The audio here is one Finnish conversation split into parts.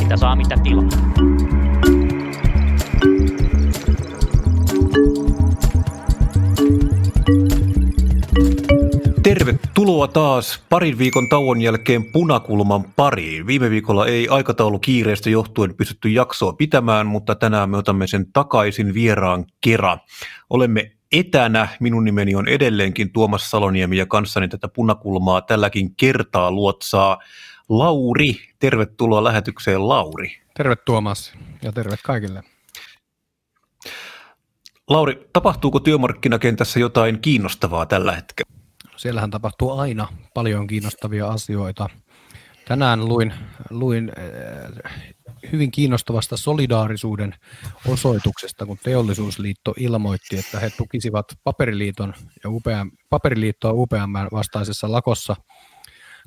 Mitä saa, mitä tilaa. Tervetuloa taas parin viikon tauon jälkeen Punakulman pariin. Viime viikolla ei aikataulu kiireestä johtuen pystytty jaksoa pitämään, mutta tänään me otamme sen takaisin vieraan kera. Olemme etänä. Minun nimeni on edelleenkin Tuomas Saloniemi ja kanssani tätä punakulmaa tälläkin kertaa luotsaa Lauri. Tervetuloa lähetykseen Lauri. Terve Tuomas ja terve kaikille. Lauri, tapahtuuko työmarkkinakentässä jotain kiinnostavaa tällä hetkellä? Siellähän tapahtuu aina paljon kiinnostavia asioita. Tänään luin, luin äh, hyvin kiinnostavasta solidaarisuuden osoituksesta, kun Teollisuusliitto ilmoitti, että he tukisivat Paperiliiton ja UPM, Paperiliittoa UPM vastaisessa lakossa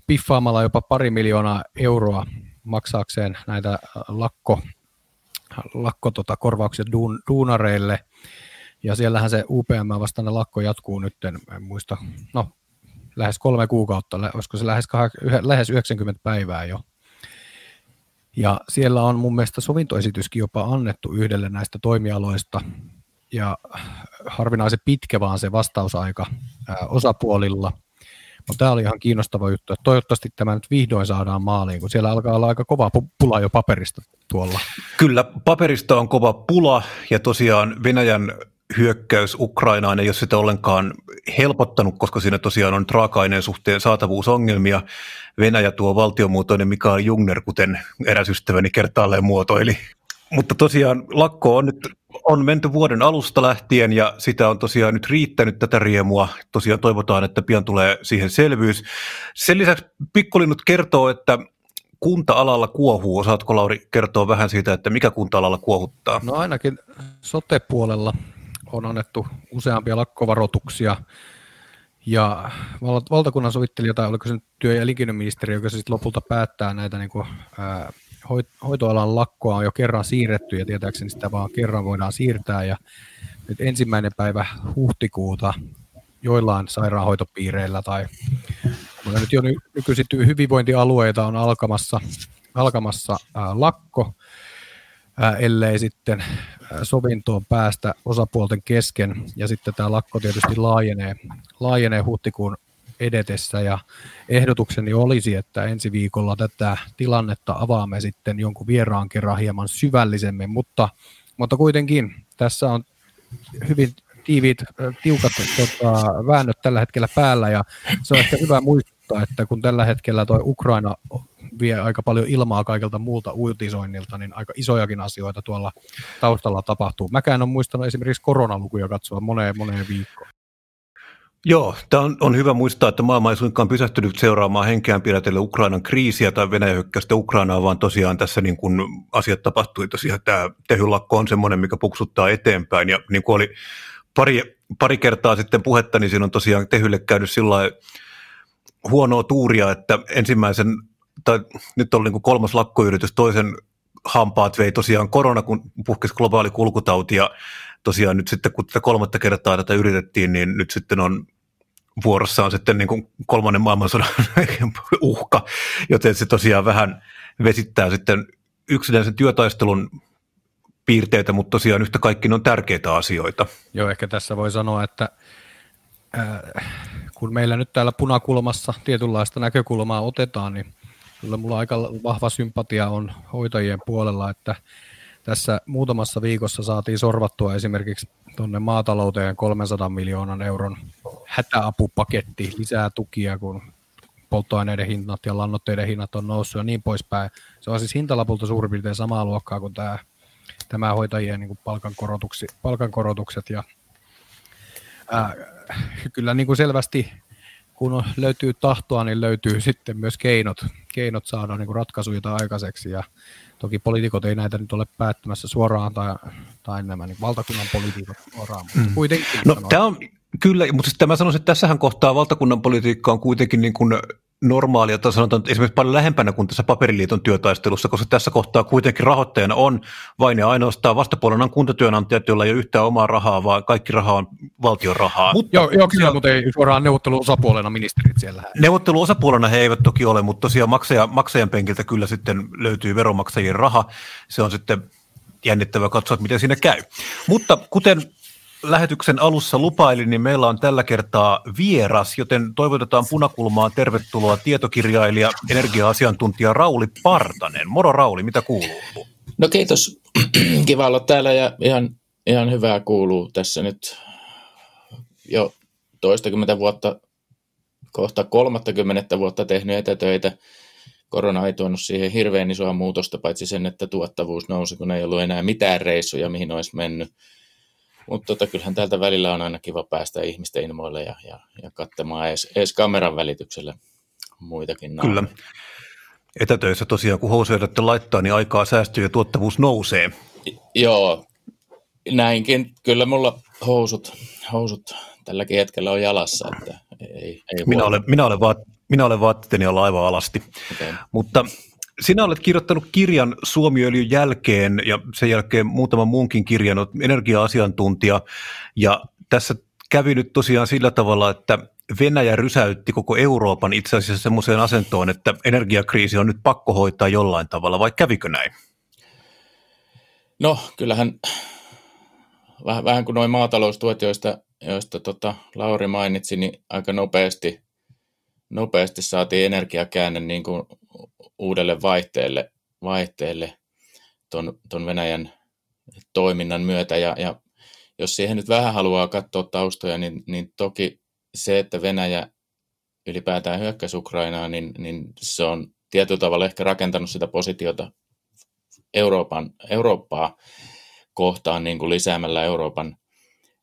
piffaamalla jopa pari miljoonaa euroa maksaakseen näitä lakko, lakko tota, korvauksia duun, duunareille. Ja siellähän se UPM vastainen lakko jatkuu nyt, en muista, no lähes kolme kuukautta, olisiko se lähes, lähes 90 päivää jo. Ja siellä on mun mielestä sovintoesityskin jopa annettu yhdelle näistä toimialoista, ja harvinaisen pitkä vaan se vastausaika ää, osapuolilla. Mutta tämä oli ihan kiinnostava juttu, että toivottavasti tämä nyt vihdoin saadaan maaliin, kun siellä alkaa olla aika kova pula jo paperista tuolla. Kyllä, paperista on kova pula, ja tosiaan Venäjän hyökkäys Ukrainaan ei ole sitä ollenkaan helpottanut, koska siinä tosiaan on raaka-aineen suhteen saatavuusongelmia. Venäjä tuo valtiomuotoinen Mikael Jungner, kuten eräs ystäväni kertaalleen muotoili. Mutta tosiaan lakko on nyt on menty vuoden alusta lähtien ja sitä on tosiaan nyt riittänyt tätä riemua. Tosiaan toivotaan, että pian tulee siihen selvyys. Sen lisäksi Pikkulinnut kertoo, että kunta-alalla kuohuu. Osaatko Lauri kertoa vähän siitä, että mikä kunta-alalla kuohuttaa? No ainakin sote-puolella on annettu useampia lakkovaroituksia. Ja valtakunnan sovittelija, tai oliko se nyt työ- ja elinkeinoministeri, joka sitten lopulta päättää näitä niin kuin, ää, hoitoalan lakkoa on jo kerran siirretty, ja tietääkseni sitä vaan kerran voidaan siirtää, ja nyt ensimmäinen päivä huhtikuuta joillain sairaanhoitopiireillä tai nyt jo nykyisin hyvinvointialueita on alkamassa, alkamassa ää, lakko, ellei sitten sovintoon päästä osapuolten kesken, ja sitten tämä lakko tietysti laajenee, laajenee huhtikuun edetessä, ja ehdotukseni olisi, että ensi viikolla tätä tilannetta avaamme sitten jonkun vieraan kerran hieman syvällisemmin, mutta, mutta kuitenkin tässä on hyvin tiiviit, tiukat tota, väännöt tällä hetkellä päällä, ja se on ehkä hyvä muistuttaa, että kun tällä hetkellä tuo Ukraina vie aika paljon ilmaa kaikelta muulta uutisoinnilta, niin aika isojakin asioita tuolla taustalla tapahtuu. Mäkään on muistanut esimerkiksi koronalukuja katsoa moneen moneen viikkoon. Joo, tämä on, on hyvä muistaa, että maailma ei suinkaan pysähtynyt seuraamaan henkeään pidätellä Ukrainan kriisiä tai Venäjän hyökkäystä Ukrainaa, vaan tosiaan tässä niin kun asiat tapahtui. Tosiaan tämä tehylakko on semmoinen, mikä puksuttaa eteenpäin ja niin kuin oli pari, pari kertaa sitten puhetta, niin siinä on tosiaan tehylle käynyt sillä huonoa tuuria, että ensimmäisen tai nyt on niin kolmas lakkoyritys, toisen hampaat vei tosiaan korona, kun puhkesi globaali kulkutauti ja tosiaan nyt sitten kun tätä kolmatta kertaa tätä yritettiin, niin nyt sitten on vuorossa on sitten niin kuin kolmannen maailmansodan uhka, joten se tosiaan vähän vesittää sitten yksinäisen työtaistelun piirteitä, mutta tosiaan yhtä kaikki ne on tärkeitä asioita. Joo, ehkä tässä voi sanoa, että kun meillä nyt täällä punakulmassa tietynlaista näkökulmaa otetaan, niin kyllä mulla aika vahva sympatia on hoitajien puolella, että tässä muutamassa viikossa saatiin sorvattua esimerkiksi tuonne maatalouteen 300 miljoonan euron hätäapupaketti, lisää tukia, kun polttoaineiden hinnat ja lannoitteiden hinnat on noussut ja niin poispäin. Se on siis hintalapulta suurin piirtein samaa luokkaa kuin tämä, tämä hoitajien niin palkankorotukset. Ja, ää, kyllä niin kuin selvästi kun löytyy tahtoa, niin löytyy sitten myös keinot, keinot saada niin kuin ratkaisuja aikaiseksi. Ja toki poliitikot ei näitä nyt ole päättämässä suoraan tai, tai nämä niin valtakunnan poliitikot suoraan, mutta mm. kuitenkin. No, tämä on, kyllä, mutta sitten mä sanoisin, että tässähän kohtaa valtakunnan politiikka on kuitenkin niin kuin normaalia, tai sanotaan että esimerkiksi paljon lähempänä kuin tässä paperiliiton työtaistelussa, koska tässä kohtaa kuitenkin rahoittajana on vain ja ainoastaan vastapuolena on kuntatyönantajat, joilla ei ole yhtään omaa rahaa, vaan kaikki raha on valtion rahaa. Mutta, joo, joo, kyllä, mutta ei suoraan neuvotteluosapuolena ministerit siellä. Neuvotteluosapuolena he eivät toki ole, mutta tosiaan maksaja, maksajan penkiltä kyllä sitten löytyy veronmaksajien raha. Se on sitten jännittävä katsoa, miten siinä käy. Mutta kuten lähetyksen alussa lupailin, niin meillä on tällä kertaa vieras, joten toivotetaan punakulmaan tervetuloa tietokirjailija, energia-asiantuntija Rauli Partanen. Moro Rauli, mitä kuuluu? No kiitos, kiva olla täällä ja ihan, ihan hyvää kuuluu tässä nyt jo toistakymmentä vuotta, kohta kolmattakymmenettä vuotta tehnyt etätöitä. Korona ei tuonut siihen hirveän isoa muutosta, paitsi sen, että tuottavuus nousi, kun ei ollut enää mitään reissuja, mihin olisi mennyt mutta tota, kyllähän täältä välillä on aina kiva päästä ihmisten ilmoille ja, ja, ja katsomaan edes, edes kameran välityksellä muitakin Kyllä. Etätöissä tosiaan, kun housuedatte laittaa, niin aikaa säästyy ja tuottavuus nousee. Joo, näinkin. Kyllä mulla housut, housut tälläkin hetkellä on jalassa. Että ei, ei minä, olen, minä, olen vaat, minä olen vaatteeni alla aivan alasti. Okay. Mutta sinä olet kirjoittanut kirjan Suomiöljyn jälkeen ja sen jälkeen muutaman muunkin kirjan, olet energia-asiantuntija ja tässä kävi nyt tosiaan sillä tavalla, että Venäjä rysäytti koko Euroopan itse asiassa semmoiseen asentoon, että energiakriisi on nyt pakko hoitaa jollain tavalla, vai kävikö näin? No kyllähän vähän, vähän kuin noin maataloustuet, joista, joista tota Lauri mainitsi, niin aika nopeasti, nopeasti saatiin energiakäänne niin kuin uudelle vaihteelle, vaihteelle ton, ton Venäjän toiminnan myötä. Ja, ja jos siihen nyt vähän haluaa katsoa taustoja, niin, niin toki se, että Venäjä ylipäätään hyökkäsi Ukrainaan, niin, niin se on tietyllä tavalla ehkä rakentanut sitä positiota Euroopan, Eurooppaa kohtaan niin kuin lisäämällä Euroopan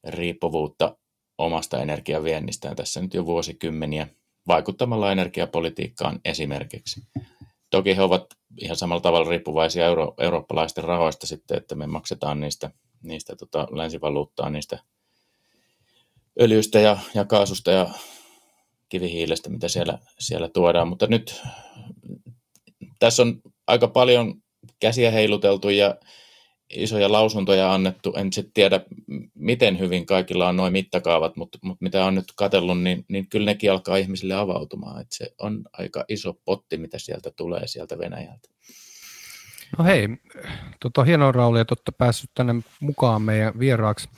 riippuvuutta omasta energiaviennistään tässä nyt jo vuosikymmeniä vaikuttamalla energiapolitiikkaan esimerkiksi. Toki he ovat ihan samalla tavalla riippuvaisia euro, eurooppalaisten rahoista sitten, että me maksetaan niistä, niistä tota, länsivaluuttaa, niistä öljystä ja, ja kaasusta ja kivihiilestä, mitä siellä, siellä tuodaan. Mutta nyt tässä on aika paljon käsiä heiluteltu ja isoja lausuntoja annettu. En sitten tiedä, miten hyvin kaikilla on noin mittakaavat, mutta, mutta mitä on nyt katsellut, niin, niin kyllä nekin alkaa ihmisille avautumaan. Että se on aika iso potti, mitä sieltä tulee sieltä Venäjältä. No hei, tota, hienoa Rauli, että olette päässyt tänne mukaan meidän vieraaksi.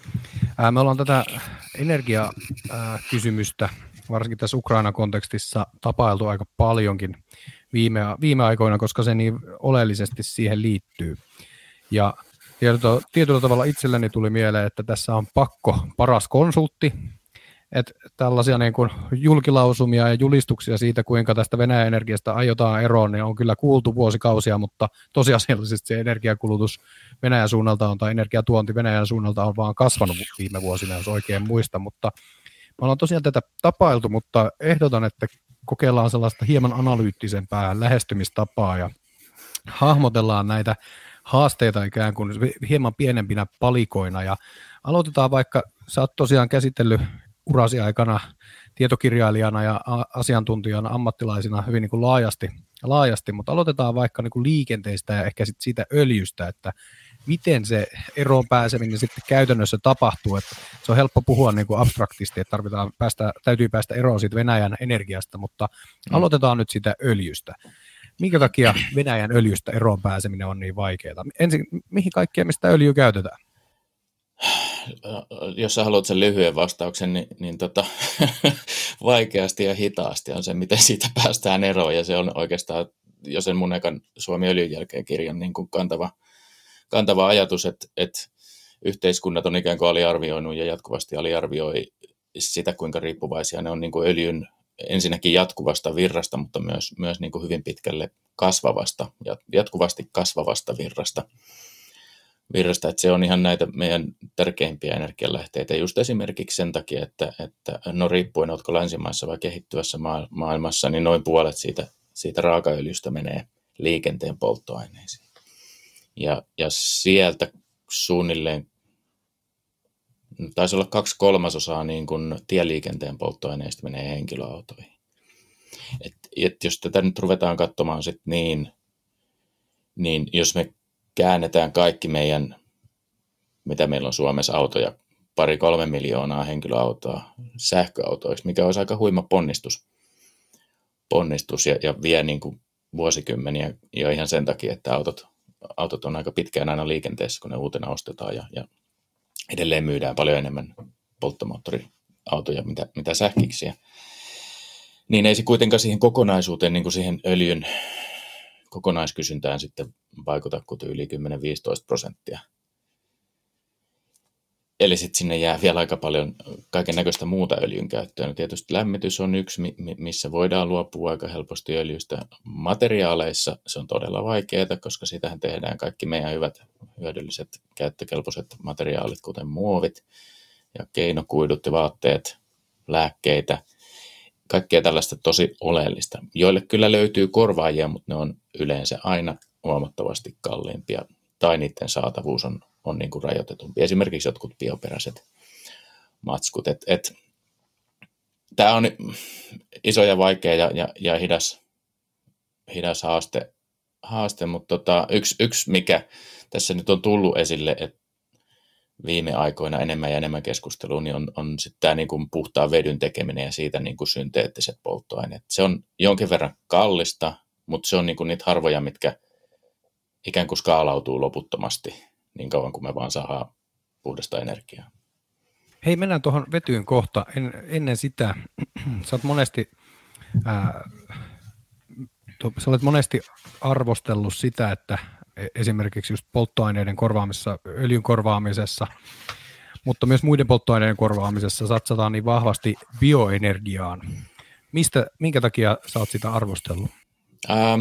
Ää, me ollaan tätä energiakysymystä, varsinkin tässä Ukraina-kontekstissa, tapailtu aika paljonkin viime, viime aikoina, koska se niin oleellisesti siihen liittyy. Ja Tietyllä, tietyllä tavalla itselleni tuli mieleen, että tässä on pakko paras konsultti, että tällaisia niin kuin julkilausumia ja julistuksia siitä, kuinka tästä Venäjän energiasta aiotaan eroon, niin on kyllä kuultu vuosikausia, mutta tosiasiallisesti se energiakulutus Venäjän suunnalta on, tai energiatuonti Venäjän suunnalta on vaan kasvanut viime vuosina, jos oikein muista, mutta me ollaan tosiaan tätä tapailtu, mutta ehdotan, että kokeillaan sellaista hieman analyyttisempää lähestymistapaa ja hahmotellaan näitä haasteita ikään kuin hieman pienempinä palikoina ja aloitetaan vaikka, sä oot tosiaan käsitellyt urasi aikana tietokirjailijana ja asiantuntijana, ammattilaisina hyvin niin kuin laajasti, laajasti, mutta aloitetaan vaikka niin kuin liikenteestä ja ehkä sit siitä öljystä, että miten se eroon pääseminen sitten käytännössä tapahtuu. Että se on helppo puhua niin kuin abstraktisti, että tarvitaan päästä, täytyy päästä eroon siitä Venäjän energiasta, mutta mm. aloitetaan nyt sitä öljystä minkä takia Venäjän öljystä eroon pääseminen on niin vaikeaa? Ensin, mihin kaikkea mistä öljyä käytetään? Jos sä haluat sen lyhyen vastauksen, niin, niin tota, vaikeasti ja hitaasti on se, miten siitä päästään eroon. Ja se on oikeastaan jo sen mun ekan Suomi öljyn jälkeen kirjan niin kuin kantava, kantava ajatus, että, että yhteiskunnat on ikään kuin aliarvioinut ja jatkuvasti aliarvioi sitä, kuinka riippuvaisia ne on niin kuin öljyn ensinnäkin jatkuvasta virrasta, mutta myös, myös niin kuin hyvin pitkälle kasvavasta, jatkuvasti kasvavasta virrasta. virrasta. Että se on ihan näitä meidän tärkeimpiä energialähteitä just esimerkiksi sen takia, että, että no riippuen, oletko länsimaissa vai kehittyvässä maailmassa, niin noin puolet siitä, siitä raakaöljystä menee liikenteen polttoaineisiin. Ja, ja sieltä suunnilleen taisi olla kaksi kolmasosaa niin kuin tieliikenteen polttoaineista menee henkilöautoihin. Et, et jos tätä nyt ruvetaan katsomaan sit niin, niin jos me käännetään kaikki meidän, mitä meillä on Suomessa autoja, pari kolme miljoonaa henkilöautoa sähköautoiksi, mikä olisi aika huima ponnistus, ponnistus ja, ja vie niin kuin vuosikymmeniä jo ihan sen takia, että autot, autot on aika pitkään aina liikenteessä, kun ne uutena ostetaan ja, ja edelleen myydään paljon enemmän polttomoottoriautoja, mitä, mitä sähkiksiä. Niin ei se kuitenkaan siihen kokonaisuuteen, niin kuin siihen öljyn kokonaiskysyntään sitten vaikuta kuin yli 10-15 prosenttia. Eli sitten sinne jää vielä aika paljon kaiken näköistä muuta öljyn käyttöä. No tietysti lämmitys on yksi, missä voidaan luopua aika helposti öljystä. Materiaaleissa se on todella vaikeaa, koska sitähän tehdään kaikki meidän hyvät hyödylliset käyttökelpoiset materiaalit, kuten muovit ja keinokuidut ja vaatteet, lääkkeitä, kaikkea tällaista tosi oleellista, joille kyllä löytyy korvaajia, mutta ne on yleensä aina huomattavasti kalliimpia tai niiden saatavuus on on niin kuin rajoitetumpi. Esimerkiksi jotkut bioperäiset matskut. Et, et, tämä on iso ja vaikea ja, ja, ja hidas, hidas haaste, haaste mutta tota, yksi, yksi, mikä tässä nyt on tullut esille, että viime aikoina enemmän ja enemmän keskustelua, niin on, on sitten tämä niin kuin puhtaan vedyn tekeminen ja siitä niin kuin synteettiset polttoaineet. Se on jonkin verran kallista, mutta se on niin kuin niitä harvoja, mitkä ikään kuin skaalautuu loputtomasti niin kauan kuin me vaan saadaan puhdasta energiaa. Hei, mennään tuohon vetyyn kohta. En, ennen sitä, sä oot monesti, ää, to, sä olet monesti arvostellut sitä, että e, esimerkiksi just polttoaineiden korvaamisessa, öljyn korvaamisessa, mutta myös muiden polttoaineiden korvaamisessa satsataan niin vahvasti bioenergiaan. Mistä, minkä takia sä oot sitä arvostellut? Ähm,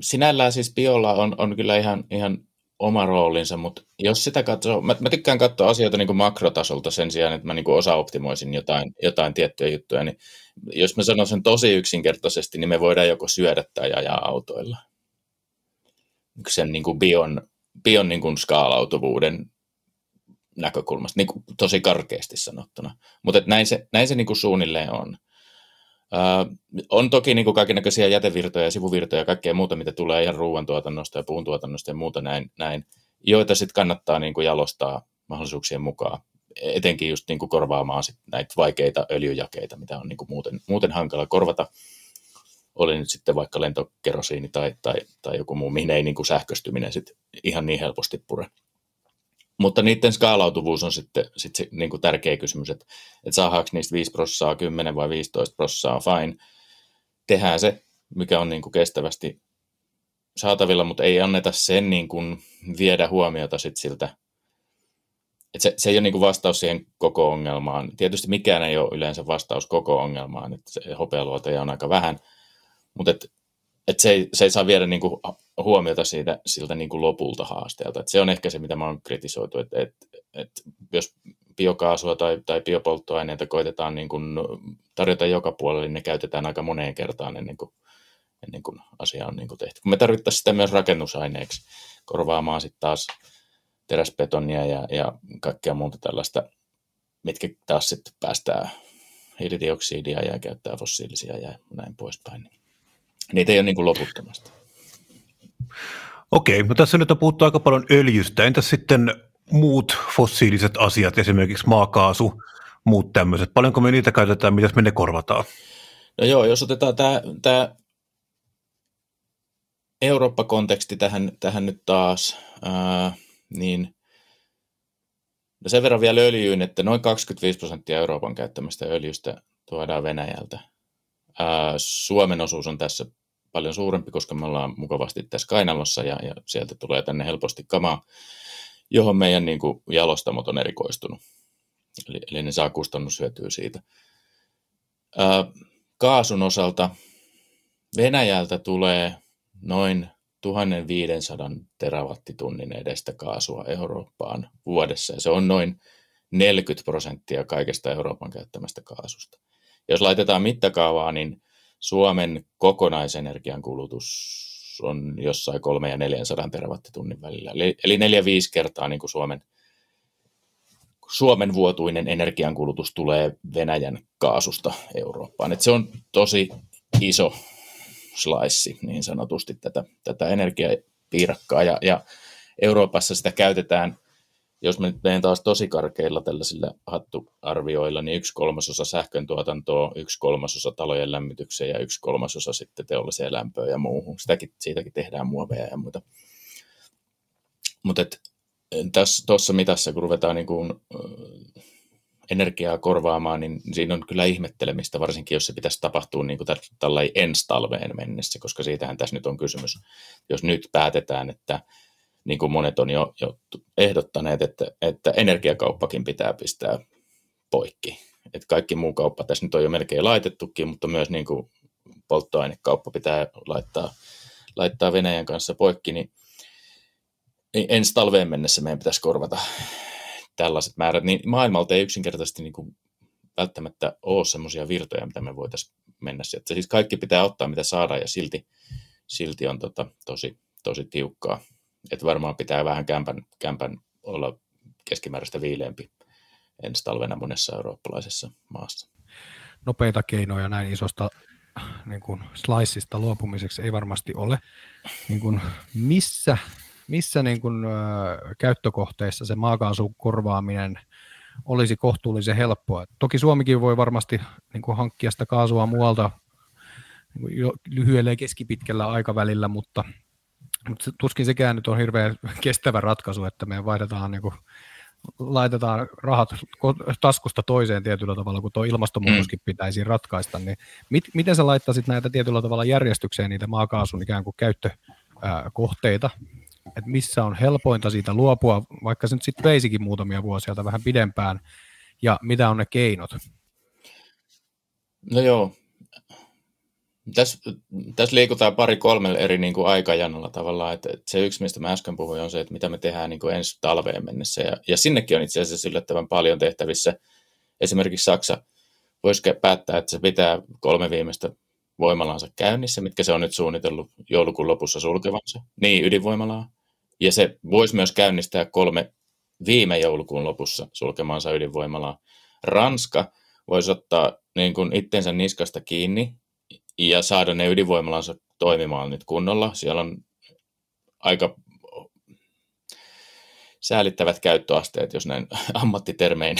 sinällään siis biolla on, on kyllä ihan, ihan oma roolinsa, mutta jos sitä katsoo, mä, mä tykkään katsoa asioita niin kuin makrotasolta sen sijaan, että mä niin kuin osa-optimoisin jotain, jotain tiettyjä juttuja, niin jos mä sanon sen tosi yksinkertaisesti, niin me voidaan joko syödä tai ajaa autoilla. Sen niin kuin bion, bion niin kuin skaalautuvuuden näkökulmasta, niin kuin tosi karkeasti sanottuna. Mutta näin se, näin se niin kuin suunnilleen on. On toki niin kaikenlaisia jätevirtoja, sivuvirtoja ja kaikkea muuta, mitä tulee ihan ruoantuotannosta ja puuntuotannosta ja muuta näin, näin joita sitten kannattaa niin kuin jalostaa mahdollisuuksien mukaan, etenkin just niin kuin korvaamaan sit näitä vaikeita öljyjakeita, mitä on niin kuin muuten, muuten hankala korvata. Oli nyt sitten vaikka lentokerosiini tai, tai, tai joku muu, mihin ei niin kuin sähköstyminen sit ihan niin helposti pure. Mutta niiden skaalautuvuus on sitten, sitten se niin kuin tärkeä kysymys, että, että saadaanko niistä 5 prossaa, 10 vai 15 prossaa, fine. Tehdään se, mikä on niin kuin kestävästi saatavilla, mutta ei anneta sen niin kuin viedä huomiota sit siltä, että se, se ei ole niin kuin vastaus siihen koko ongelmaan. Tietysti mikään ei ole yleensä vastaus koko ongelmaan, että hopealuoteja on aika vähän, mutta et, et se, ei, se ei saa viedä niin kuin huomiota siitä, siltä niin kuin lopulta haasteelta. Et se on ehkä se, mitä mä oon kritisoitu, että et, et jos biokaasua tai, tai biopolttoaineita koitetaan niin kuin tarjota joka puolelle, niin ne käytetään aika moneen kertaan ennen kuin, ennen kuin asia on niin kuin tehty. Me tarvittaisiin sitä myös rakennusaineeksi korvaamaan sitten taas teräsbetonia ja, ja kaikkea muuta tällaista, mitkä taas sitten päästää hiilidioksidia ja käyttää fossiilisia ja näin poispäin. Niitä ei ole niin kuin loputtomasti. Okei, mutta tässä nyt on puhuttu aika paljon öljystä. Entäs sitten muut fossiiliset asiat, esimerkiksi maakaasu, muut tämmöiset? Paljonko me niitä käytetään, mitä me ne korvataan? No joo, jos otetaan tämä, tämä Eurooppa-konteksti tähän, tähän nyt taas, ää, niin no sen verran vielä öljyyn, että noin 25 prosenttia Euroopan käyttämästä öljystä tuodaan Venäjältä. Ää, Suomen osuus on tässä paljon suurempi, koska me ollaan mukavasti tässä kainalossa ja, ja sieltä tulee tänne helposti kamaa, johon meidän niin kuin, jalostamot on erikoistunut. Eli, eli ne saa kustannushyötyä siitä. Ää, kaasun osalta Venäjältä tulee noin 1500 terawattitunnin edestä kaasua Eurooppaan vuodessa, ja se on noin 40 prosenttia kaikesta Euroopan käyttämästä kaasusta. Jos laitetaan mittakaavaa, niin Suomen kokonaisenergian kulutus on jossain 3 ja 400 terawattitunnin välillä. Eli, eli 4-5 kertaa niin kuin Suomen Suomen vuotuinen energiankulutus tulee Venäjän kaasusta Eurooppaan. Et se on tosi iso slice niin sanotusti tätä, tätä energiapiirakkaa ja, ja Euroopassa sitä käytetään, jos me nyt menen taas tosi karkeilla tällaisilla hattuarvioilla, niin yksi kolmasosa sähkön tuotantoa, yksi kolmasosa talojen lämmitykseen ja yksi kolmasosa sitten teolliseen lämpöön ja muuhun. Sitäkin, siitäkin tehdään muoveja ja muita. Mutta tuossa mitassa, kun ruvetaan niin kuin, energiaa korvaamaan, niin siinä on kyllä ihmettelemistä, varsinkin jos se pitäisi tapahtua niin kuin tällä ensi talveen mennessä, koska siitähän tässä nyt on kysymys. Jos nyt päätetään, että niin kuin monet on jo, jo ehdottaneet, että, että energiakauppakin pitää pistää poikki. Että kaikki muu kauppa tässä nyt on jo melkein laitettukin, mutta myös niin kuin polttoainekauppa pitää laittaa, laittaa Venäjän kanssa poikki, niin ensi talveen mennessä meidän pitäisi korvata tällaiset määrät, niin maailmalta ei yksinkertaisesti niin kuin välttämättä ole semmoisia virtoja, mitä me voitaisiin mennä sieltä. Siis kaikki pitää ottaa, mitä saadaan, ja silti, silti on tota, tosi, tosi tiukkaa. Että varmaan pitää vähän kämpän, kämpän olla keskimääräistä viileempi ensi talvena monessa eurooppalaisessa maassa. Nopeita keinoja näin isosta niin kuin sliceista luopumiseksi ei varmasti ole. Niin kuin missä missä niin kuin, ö, käyttökohteissa se maakaasun korvaaminen olisi kohtuullisen helppoa. Toki Suomikin voi varmasti niin kuin hankkia sitä kaasua muualta niin kuin jo lyhyellä ja keskipitkällä aikavälillä, mutta, mutta tuskin sekään nyt on hirveän kestävä ratkaisu, että me vaihdetaan niin kuin, laitetaan rahat taskusta toiseen tietyllä tavalla, kun tuo ilmastonmuutoskin mm. pitäisi ratkaista, niin mit, miten sä laittaisit näitä tietyllä tavalla järjestykseen, niitä maakaasun ikään kuin käyttökohteita, että missä on helpointa siitä luopua, vaikka se nyt sitten veisikin muutamia vuosia tai vähän pidempään, ja mitä on ne keinot? No joo, tässä, tässä liikutaan pari kolmelle eri niin kuin aikajanalla tavallaan, että, että se yksi, mistä mä äsken puhuin, on se, että mitä me tehdään niin kuin ensi talveen mennessä, ja, ja sinnekin on itse asiassa yllättävän paljon tehtävissä. Esimerkiksi Saksa voisi päättää, että se pitää kolme viimeistä voimalansa käynnissä, mitkä se on nyt suunnitellut joulukuun lopussa sulkevansa. Niin, ydinvoimalaa. Ja se voisi myös käynnistää kolme viime joulukuun lopussa sulkemaansa ydinvoimalaa. Ranska voisi ottaa niin kuin itsensä niskasta kiinni ja saada ne ydinvoimalansa toimimaan nyt kunnolla. Siellä on aika säälittävät käyttöasteet, jos näin ammattitermein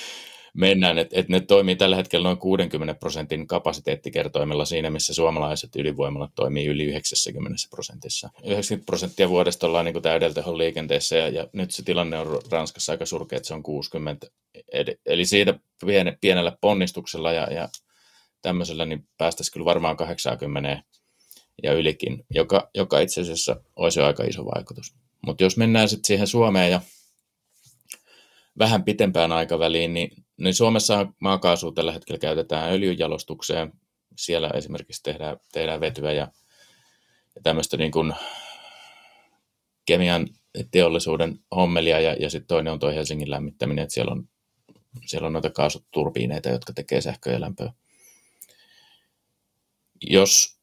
mennään, että et ne toimii tällä hetkellä noin 60 prosentin kapasiteettikertoimella siinä, missä suomalaiset ydinvoimalat toimii yli 90 prosentissa. 90 prosenttia vuodesta ollaan niin täydeltähon liikenteessä ja, ja, nyt se tilanne on Ranskassa aika surkea, että se on 60. Eli siitä piene, pienellä ponnistuksella ja, ja tämmöisellä niin päästäisiin kyllä varmaan 80 ja ylikin, joka, joka itse asiassa olisi jo aika iso vaikutus. Mutta jos mennään sitten siihen Suomeen ja vähän pitempään aikaväliin, niin, niin Suomessa maakaasua tällä hetkellä käytetään öljynjalostukseen. Siellä esimerkiksi tehdään, tehdään vetyä ja, ja tämmöistä niin kuin kemian teollisuuden hommelia ja, ja sitten toinen on tuo Helsingin lämmittäminen, että siellä on, siellä on noita kaasuturbiineita, jotka tekee sähköä ja lämpöä. Jos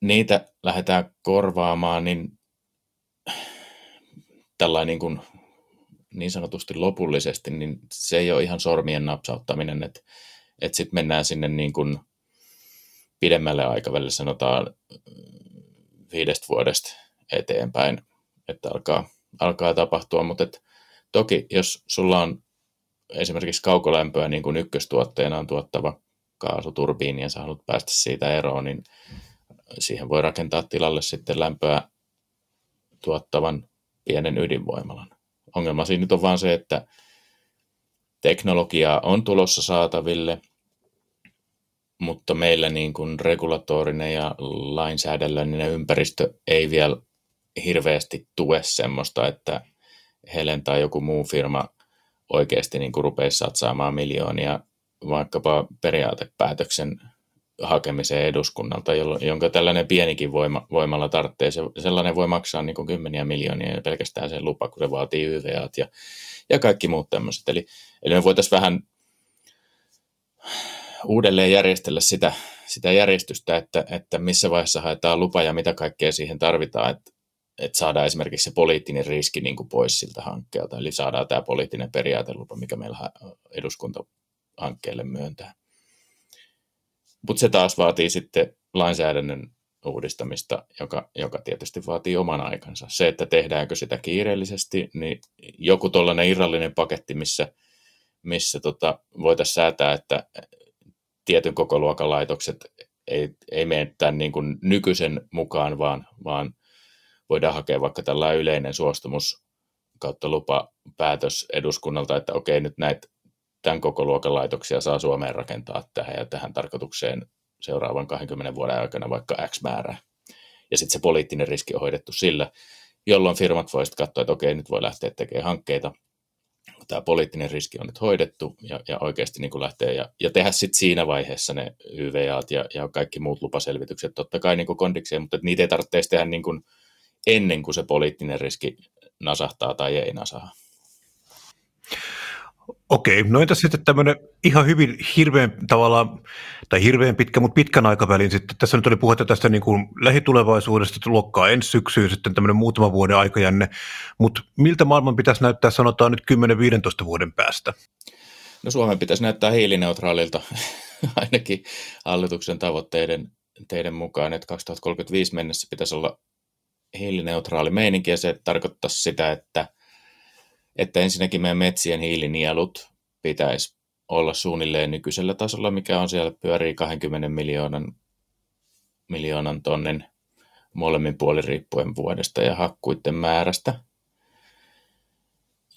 niitä lähdetään korvaamaan, niin tällainen niin kuin niin sanotusti lopullisesti, niin se ei ole ihan sormien napsauttaminen, että, että sitten mennään sinne niin kuin pidemmälle aikavälille, sanotaan viidestä vuodesta eteenpäin, että alkaa, alkaa tapahtua, mutta et, toki jos sulla on esimerkiksi kaukolämpöä niin kuin ykköstuotteena on tuottava kaasuturbiini ja sä haluat päästä siitä eroon, niin siihen voi rakentaa tilalle sitten lämpöä tuottavan pienen ydinvoimalan. Ongelma siinä nyt on vaan se, että teknologiaa on tulossa saataville, mutta meillä niin kuin regulatorinen ja lainsäädännöllinen ympäristö ei vielä hirveästi tue semmoista, että Helen tai joku muu firma oikeasti niin kuin rupeisi satsaamaan miljoonia vaikkapa periaatepäätöksen hakemiseen eduskunnalta, jonka tällainen pienikin voima, voimalla tarvitsee. Se, sellainen voi maksaa niin kymmeniä miljoonia pelkästään sen lupa, kun se vaatii YVAt ja, ja kaikki muut tämmöiset. Eli, eli me voitaisiin vähän uudelleen järjestellä sitä, sitä järjestystä, että, että missä vaiheessa haetaan lupa ja mitä kaikkea siihen tarvitaan. Että että saadaan esimerkiksi se poliittinen riski niin kuin pois siltä hankkeelta, eli saadaan tämä poliittinen periaatelupa, mikä meillä eduskunta hankkeelle myöntää. Mutta se taas vaatii sitten lainsäädännön uudistamista, joka, joka tietysti vaatii oman aikansa. Se, että tehdäänkö sitä kiireellisesti, niin joku tuollainen irrallinen paketti, missä, missä tota, voitaisiin säätää, että tietyn koko luokan laitokset ei, ei mene tämän niin kuin nykyisen mukaan, vaan, vaan voidaan hakea vaikka tällainen yleinen suostumus kautta lupapäätös eduskunnalta, että okei, nyt näitä tämän koko luokan laitoksia saa Suomeen rakentaa tähän ja tähän tarkoitukseen seuraavan 20 vuoden aikana vaikka X määrää. Ja sitten se poliittinen riski on hoidettu sillä, jolloin firmat voisivat katsoa, että okei, nyt voi lähteä tekemään hankkeita. Tämä poliittinen riski on nyt hoidettu ja, ja oikeasti niin kuin lähtee ja, ja tehdä sitten siinä vaiheessa ne YVAt ja, ja kaikki muut lupaselvitykset, totta kai niin kuin kondikseen, mutta niitä ei tarvitse tehdä niin kuin ennen kuin se poliittinen riski nasahtaa tai ei nasaha. Okei, no entäs sitten tämmöinen ihan hyvin hirveän tavalla, tai hirveän pitkä, mutta pitkän aikavälin sitten, tässä nyt oli puhetta tästä niin kuin lähitulevaisuudesta, että luokkaa ensi syksyyn sitten tämmöinen muutama vuoden aikajänne, mutta miltä maailman pitäisi näyttää sanotaan nyt 10-15 vuoden päästä? No Suomen pitäisi näyttää hiilineutraalilta, ainakin hallituksen tavoitteiden teidän mukaan, että 2035 mennessä pitäisi olla hiilineutraali meininki, ja se tarkoittaa sitä, että – että ensinnäkin meidän metsien hiilinielut pitäisi olla suunnilleen nykyisellä tasolla, mikä on siellä pyörii 20 miljoonan, miljoonan tonnin molemmin puolin riippuen vuodesta ja hakkuiden määrästä.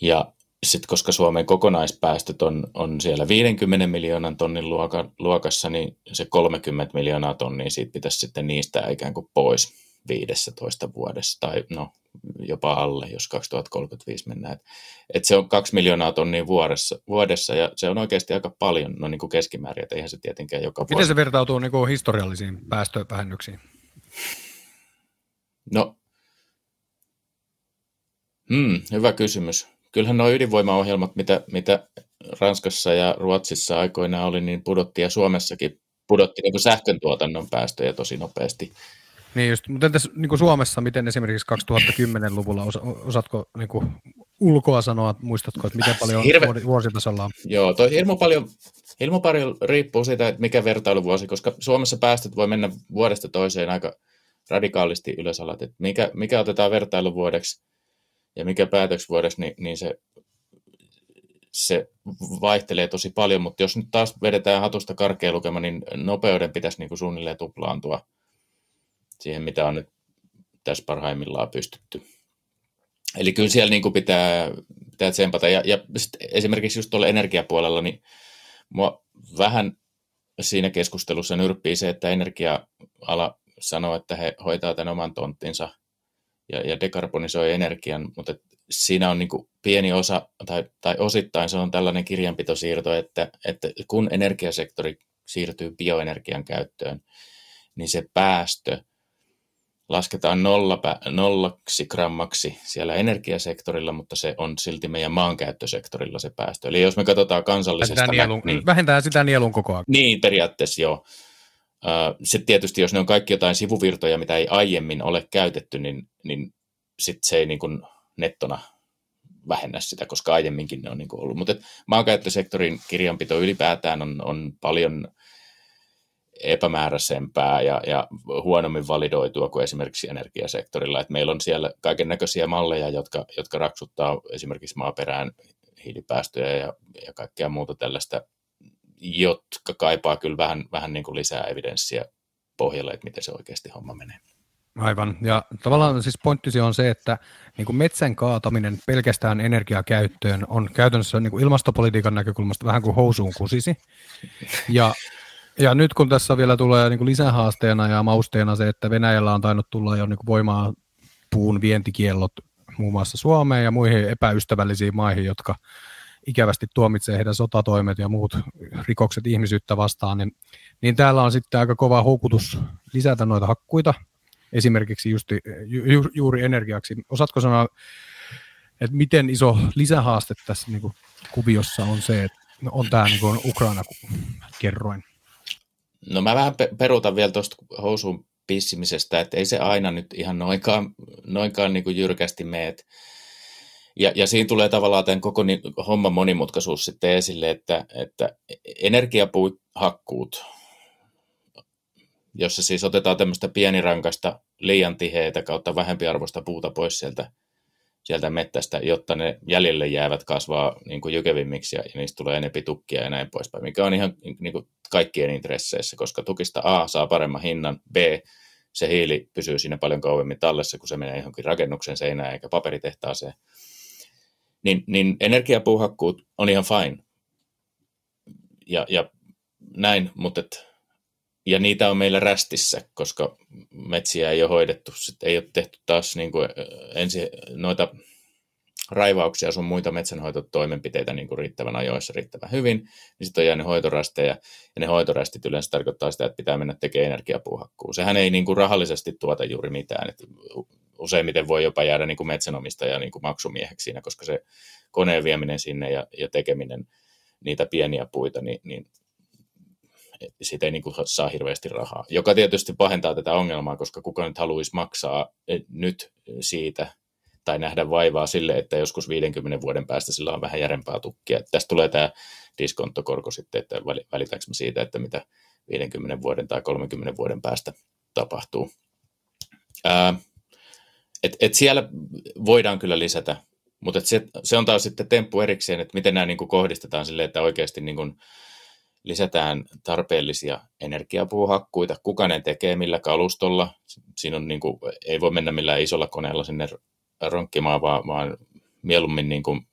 Ja sitten koska Suomen kokonaispäästöt on, on siellä 50 miljoonan tonnin luoka, luokassa, niin se 30 miljoonaa tonnia siitä pitäisi sitten niistä ikään kuin pois 15 vuodessa, tai no jopa alle, jos 2035 mennään. Et, se on kaksi miljoonaa tonnia vuodessa, vuodessa, ja se on oikeasti aika paljon, no niin kuin keskimäärin, että eihän se tietenkään joka Miten vuosi. se vertautuu niin kuin historiallisiin päästövähennyksiin? No, hmm, hyvä kysymys. Kyllähän nuo ydinvoimaohjelmat, mitä, mitä Ranskassa ja Ruotsissa aikoinaan oli, niin pudotti ja Suomessakin pudotti niin sähkön tuotannon päästöjä tosi nopeasti. Niin just, mutta entäs niin kuin Suomessa, miten esimerkiksi 2010-luvulla, osa, osaatko niin kuin ulkoa sanoa, muistatko, että miten paljon Hirve... vuositasolla on? Joo, toi hirmu paljon, hirmu paljon riippuu siitä, että mikä vertailuvuosi, koska Suomessa päästöt voi mennä vuodesta toiseen aika radikaalisti ylösalat, että mikä, mikä otetaan vertailuvuodeksi ja mikä päätöksvuodeksi, niin, niin se, se vaihtelee tosi paljon, mutta jos nyt taas vedetään hatusta karkea lukema, niin nopeuden pitäisi niin kuin suunnilleen tuplaantua – siihen, mitä on nyt tässä parhaimmillaan pystytty. Eli kyllä siellä niin kuin pitää, pitää tsempata. Ja, ja esimerkiksi just tuolla energiapuolella, niin mua vähän siinä keskustelussa nyrppii se, että energia-ala sanoo, että he hoitaa tämän oman tonttinsa ja, ja dekarbonisoi energian, mutta siinä on niin kuin pieni osa, tai, tai osittain se on tällainen kirjanpitosiirto, että, että kun energiasektori siirtyy bioenergian käyttöön, niin se päästö – lasketaan nolla, nollaksi grammaksi siellä energiasektorilla, mutta se on silti meidän maankäyttösektorilla se päästö. Eli jos me katsotaan kansallisesta... Vähentää, nielun, niin, vähentää sitä nielun kokoa. Niin, periaatteessa joo. Sitten tietysti, jos ne on kaikki jotain sivuvirtoja, mitä ei aiemmin ole käytetty, niin, niin sitten se ei niin kuin nettona vähennä sitä, koska aiemminkin ne on niin kuin ollut. Mutta maankäyttösektorin kirjanpito ylipäätään on, on paljon epämääräisempää ja, ja huonommin validoitua kuin esimerkiksi energiasektorilla. Et meillä on siellä kaiken näköisiä malleja, jotka, jotka raksuttaa esimerkiksi maaperään hiilipäästöjä ja, ja kaikkea muuta tällaista, jotka kaipaa kyllä vähän, vähän niin kuin lisää evidenssiä pohjalle, että miten se oikeasti homma menee. Aivan. Ja tavallaan siis pointtisi on se, että niin kuin metsän kaataminen pelkästään energiakäyttöön on käytännössä niin kuin ilmastopolitiikan näkökulmasta vähän kuin housuun kusisi. Ja ja nyt kun tässä vielä tulee niin kuin lisähaasteena ja mausteena se, että Venäjällä on tainnut tulla jo niin kuin voimaa puun vientikiellot muun muassa Suomeen ja muihin epäystävällisiin maihin, jotka ikävästi tuomitsee heidän sotatoimet ja muut rikokset ihmisyyttä vastaan, niin, niin täällä on sitten aika kova houkutus lisätä noita hakkuita, esimerkiksi justi, ju, juuri energiaksi. Osaatko sanoa, että miten iso lisähaaste tässä niin kuin kuviossa on se, että on tämä niin Ukraina-kerroin? No mä vähän peruutan vielä tuosta housuun pissimisestä, että ei se aina nyt ihan noinkaan, noinkaan niin kuin jyrkästi mene. Ja, ja siinä tulee tavallaan tämän koko niin, homman monimutkaisuus sitten esille, että, että energiapuuhakkuut, jossa siis otetaan tämmöistä pienirankasta, liian tiheitä kautta vähempiarvoista puuta pois sieltä, sieltä mettästä, jotta ne jäljelle jäävät kasvaa niin kuin jykevimmiksi ja, niistä tulee enempi tukkia ja näin poispäin, mikä on ihan niin kuin kaikkien intresseissä, koska tukista A saa paremman hinnan, B se hiili pysyy siinä paljon kauemmin tallessa, kun se menee johonkin rakennuksen seinään eikä paperitehtaaseen. Niin, niin energiapuuhakkuut on ihan fine. Ja, ja näin, mutta ja niitä on meillä rästissä, koska metsiä ei ole hoidettu. Sitten ei ole tehty taas niin kuin ensi, noita raivauksia sun muita metsänhoitotoimenpiteitä niin kuin riittävän ajoissa riittävän hyvin, niin sitten on jäänyt hoitorasteja, ja ne hoitorästit yleensä tarkoittaa sitä, että pitää mennä tekemään energiapuuhakkuu. Sehän ei niin kuin rahallisesti tuota juuri mitään, että useimmiten voi jopa jäädä niin kuin metsänomistaja niin kuin maksumieheksi siinä, koska se koneen vieminen sinne ja, ja tekeminen niitä pieniä puita, niin, niin siitä ei niin kuin saa hirveästi rahaa, joka tietysti pahentaa tätä ongelmaa, koska kuka nyt haluaisi maksaa eh, nyt siitä, tai nähdä vaivaa sille, että joskus 50 vuoden päästä sillä on vähän järempää tukkia. Tästä tulee tämä diskonttokorko sitten, että välitäänkö me siitä, että mitä 50 vuoden tai 30 vuoden päästä tapahtuu. Ää, et, et siellä voidaan kyllä lisätä, mutta se, se on taas sitten temppu erikseen, että miten nämä niin kuin kohdistetaan sille, että oikeasti niin kuin lisätään tarpeellisia energiapuuhakkuita, kuka ne tekee, millä kalustolla. Siinä on niin kuin, ei voi mennä millään isolla koneella sinne ronkkimaan, vaan, vaan mieluummin niin kuin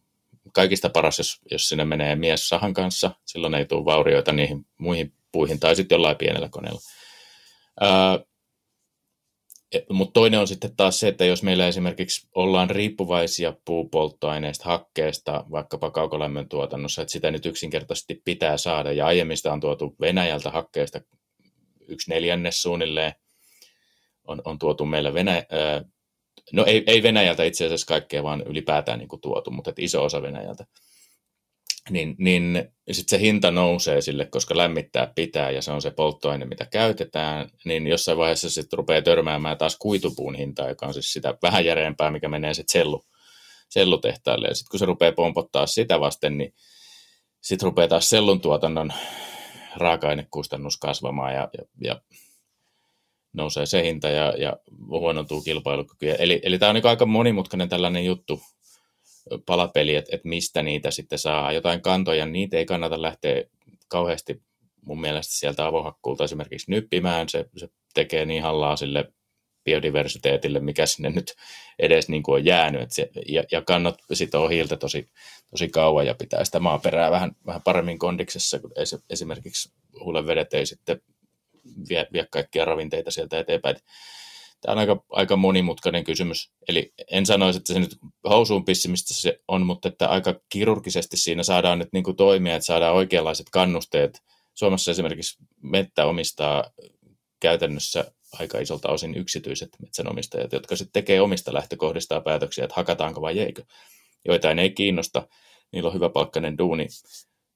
kaikista paras, jos, jos sinne menee mies sahan kanssa, silloin ei tule vaurioita niihin muihin puihin, tai sitten jollain pienellä koneella. Mutta toinen on sitten taas se, että jos meillä esimerkiksi ollaan riippuvaisia puupolttoaineista, hakkeesta, vaikkapa kaukolämmön tuotannossa, että sitä nyt yksinkertaisesti pitää saada, ja aiemmista on tuotu Venäjältä hakkeesta yksi neljännes suunnilleen, on, on tuotu meillä Venä, no ei, ei Venäjältä itse asiassa kaikkea, vaan ylipäätään niin kuin tuotu, mutta iso osa Venäjältä. Niin, niin sitten se hinta nousee sille, koska lämmittää pitää ja se on se polttoaine, mitä käytetään, niin jossain vaiheessa sitten rupeaa törmäämään taas kuitupuun hintaa, joka on siis sitä vähän järeempää, mikä menee sitten sellu, sellutehtaalle. Ja sitten kun se rupeaa pompottaa sitä vasten, niin sitten rupeaa taas sellun tuotannon raaka-ainekustannus kasvamaan ja, ja, ja nousee se hinta ja, ja huonontuu kilpailukyky. Eli, eli tämä on niin aika monimutkainen tällainen juttu, palapeli, että, että mistä niitä sitten saa. Jotain kantoja, niitä ei kannata lähteä kauheasti mun mielestä sieltä avohakkuulta esimerkiksi nyppimään. Se, se tekee niin hallaa sille biodiversiteetille, mikä sinne nyt edes niin kuin on jäänyt. Että se, ja, ja kannat sitoo hiiltä tosi, tosi kauan ja pitää sitä maaperää vähän, vähän paremmin kondiksessa, kun esimerkiksi huulenvedet ei sitten vie, vie kaikkia ravinteita sieltä eteenpäin. Tämä on aika, aika monimutkainen kysymys. Eli en sanoisi, että se nyt housuun pissimistä se on, mutta että aika kirurgisesti siinä saadaan nyt niin toimia, että saadaan oikeanlaiset kannusteet. Suomessa esimerkiksi mettä omistaa käytännössä aika isolta osin yksityiset metsänomistajat, jotka sitten tekee omista lähtökohdistaan päätöksiä, että hakataanko vai eikö. Joitain ei kiinnosta, niillä on hyvä palkkainen duuni,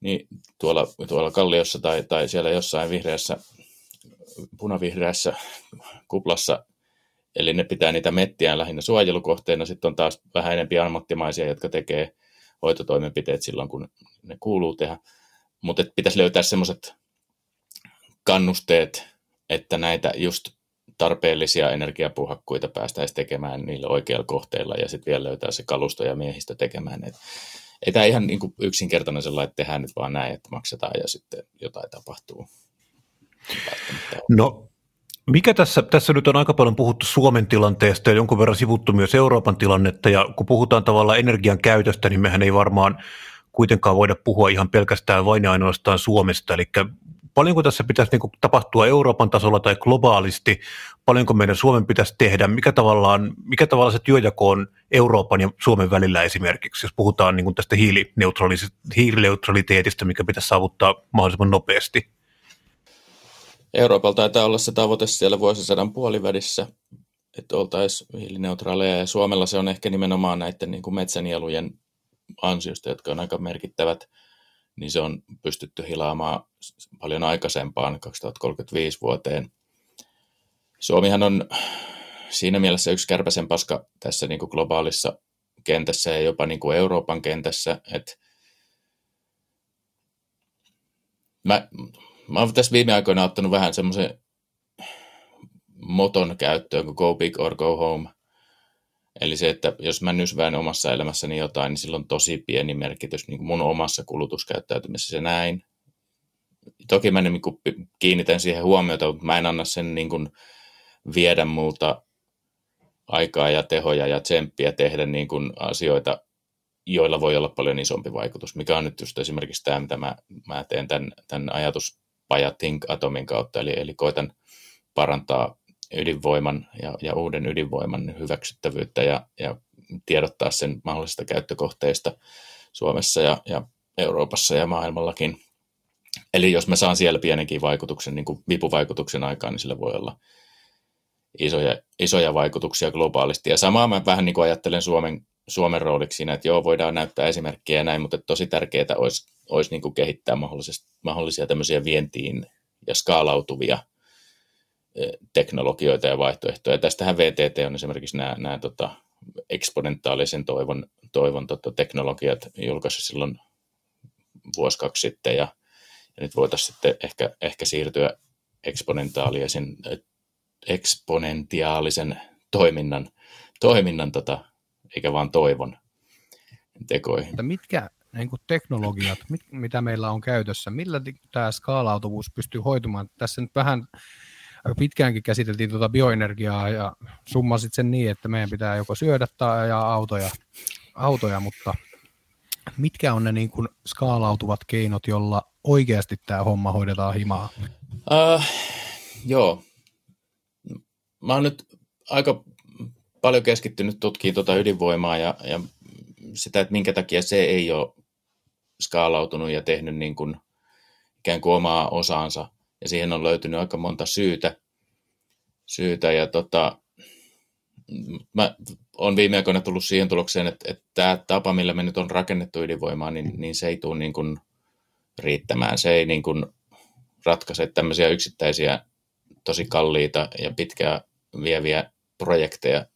niin tuolla, tuolla kalliossa tai, tai siellä jossain vihreässä punavihreässä kuplassa, eli ne pitää niitä mettiään lähinnä suojelukohteena, sitten on taas vähän enempi ammattimaisia, jotka tekee hoitotoimenpiteet silloin, kun ne kuuluu tehdä, mutta pitäisi löytää semmoiset kannusteet, että näitä just tarpeellisia energiapuhakkuita päästäisiin tekemään niillä oikeilla kohteilla ja sitten vielä löytää se kalusto ja miehistö tekemään. Et ei tämä ihan niin yksinkertainen sellainen, että tehdään nyt vaan näin, että maksetaan ja sitten jotain tapahtuu. No mikä tässä, tässä nyt on aika paljon puhuttu Suomen tilanteesta ja jonkun verran sivuttu myös Euroopan tilannetta? Ja kun puhutaan tavallaan energian käytöstä, niin mehän ei varmaan kuitenkaan voida puhua ihan pelkästään vain ja ainoastaan Suomesta, eli paljonko tässä pitäisi niin tapahtua Euroopan tasolla tai globaalisti, paljonko meidän Suomen pitäisi tehdä, mikä tavallaan, mikä tavallaan se työjako on Euroopan ja Suomen välillä esimerkiksi, jos puhutaan niin tästä hiilineutraliteetista, mikä pitäisi saavuttaa mahdollisimman nopeasti. Euroopalla taitaa olla se tavoite siellä vuosisadan puolivälissä, että oltaisiin hiilineutraaleja, ja Suomella se on ehkä nimenomaan näiden niin kuin metsänielujen ansiosta, jotka on aika merkittävät, niin se on pystytty hilaamaan paljon aikaisempaan, 2035 vuoteen. Suomihan on siinä mielessä yksi kärpäsen paska tässä niin kuin globaalissa kentässä ja jopa niin kuin Euroopan kentässä, että mä, mä oon tässä viime aikoina ottanut vähän semmoisen moton käyttöön kuin go big or go home. Eli se, että jos mä nysvään omassa elämässäni jotain, niin sillä on tosi pieni merkitys niin kuin mun omassa kulutuskäyttäytymisessä näin. Toki mä niin kuin kiinnitän siihen huomiota, mutta mä en anna sen niin kuin viedä multa aikaa ja tehoja ja tsemppiä tehdä niin kuin asioita, joilla voi olla paljon isompi vaikutus, mikä on nyt just esimerkiksi tämä, mitä mä, mä teen tämän, tämän ajatuspaja Think Atomin kautta, eli, eli koitan parantaa ydinvoiman ja, ja uuden ydinvoiman hyväksyttävyyttä ja, ja tiedottaa sen mahdollisista käyttökohteista Suomessa ja, ja Euroopassa ja maailmallakin. Eli jos mä saan siellä pienenkin vaikutuksen, niin kuin vipuvaikutuksen aikaan, niin sillä voi olla isoja, isoja vaikutuksia globaalisti. Ja samaa mä vähän niin kuin ajattelen Suomen, Suomen rooliksi siinä, että joo, voidaan näyttää esimerkkejä näin, mutta tosi tärkeää olisi, olisi niin kuin kehittää mahdollisia tämmöisiä vientiin ja skaalautuvia teknologioita ja vaihtoehtoja. Tästähän VTT on esimerkiksi nämä, nämä tota, eksponentaalisen toivon, toivon tota, teknologiat julkaisi silloin vuosi kaksi sitten, ja, ja nyt voitaisiin sitten ehkä, ehkä siirtyä eksponentaalisen eksponentiaalisen toiminnan, toiminnan tota, eikä vaan toivon tekoihin. Mutta mitkä niin kuin teknologiat, mit, mitä meillä on käytössä, millä tämä skaalautuvuus pystyy hoitumaan? Tässä nyt vähän pitkäänkin käsiteltiin tuota bioenergiaa ja summasit sen niin, että meidän pitää joko syödä tai ajaa autoja, autoja mutta mitkä on ne niin kuin skaalautuvat keinot, jolla oikeasti tämä homma hoidetaan himaa? Uh, joo, mä oon nyt aika paljon keskittynyt tutkimaan tuota ydinvoimaa ja, ja sitä, että minkä takia se ei ole skaalautunut ja tehnyt niin kuin ikään kuin omaa osaansa. Ja siihen on löytynyt aika monta syytä. syytä ja tota, mä olen viime aikoina tullut siihen tulokseen, että, että tämä tapa, millä me nyt on rakennettu ydinvoimaa, niin, niin se ei tule niin kuin riittämään. Se ei niin kuin ratkaise tämmöisiä yksittäisiä tosi kalliita ja pitkää vieviä projekteja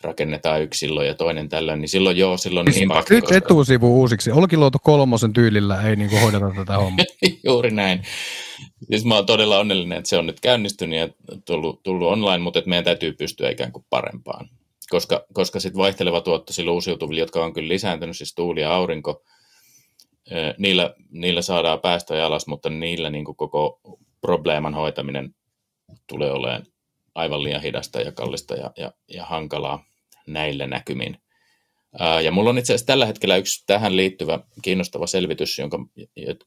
rakennetaan yksi silloin ja toinen tällöin, niin silloin joo, silloin niin pakko. Nyt etusivu uusiksi. Olkiluoto kolmosen tyylillä ei niin kuin hoideta tätä hommaa. Juuri näin. Siis mä oon todella onnellinen, että se on nyt käynnistynyt ja tullut, tullut online, mutta että meidän täytyy pystyä ikään kuin parempaan. Koska, koska sitten vaihteleva tuotto sillä uusiutuvilla, jotka on kyllä lisääntynyt, siis tuuli ja aurinko, niillä, niillä saadaan päästöjä alas, mutta niillä niin kuin koko probleeman hoitaminen tulee olemaan aivan liian hidasta ja kallista ja, ja, ja hankalaa näillä näkymin. Ja mulla on itse asiassa tällä hetkellä yksi tähän liittyvä kiinnostava selvitys, jonka,